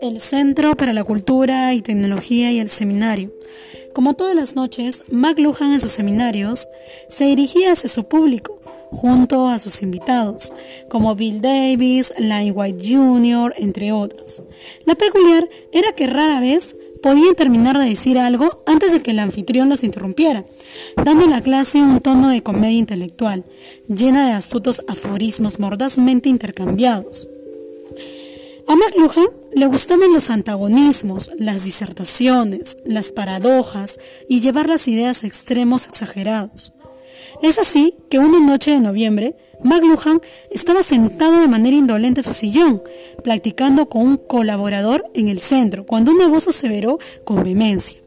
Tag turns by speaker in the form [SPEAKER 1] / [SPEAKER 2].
[SPEAKER 1] El Centro para la Cultura y Tecnología y el Seminario. Como todas las noches, McLuhan en sus seminarios se dirigía hacia su público, junto a sus invitados, como Bill Davis, Line White Jr., entre otros. La peculiar era que rara vez podían terminar de decir algo antes de que el anfitrión los interrumpiera, dando a la clase un tono de comedia intelectual, llena de astutos aforismos mordazmente intercambiados. A McLuhan le gustaban los antagonismos, las disertaciones, las paradojas y llevar las ideas a extremos exagerados. Es así que una noche de noviembre, McLuhan estaba sentado de manera indolente en su sillón, platicando con un colaborador en el centro, cuando una voz aseveró con vehemencia.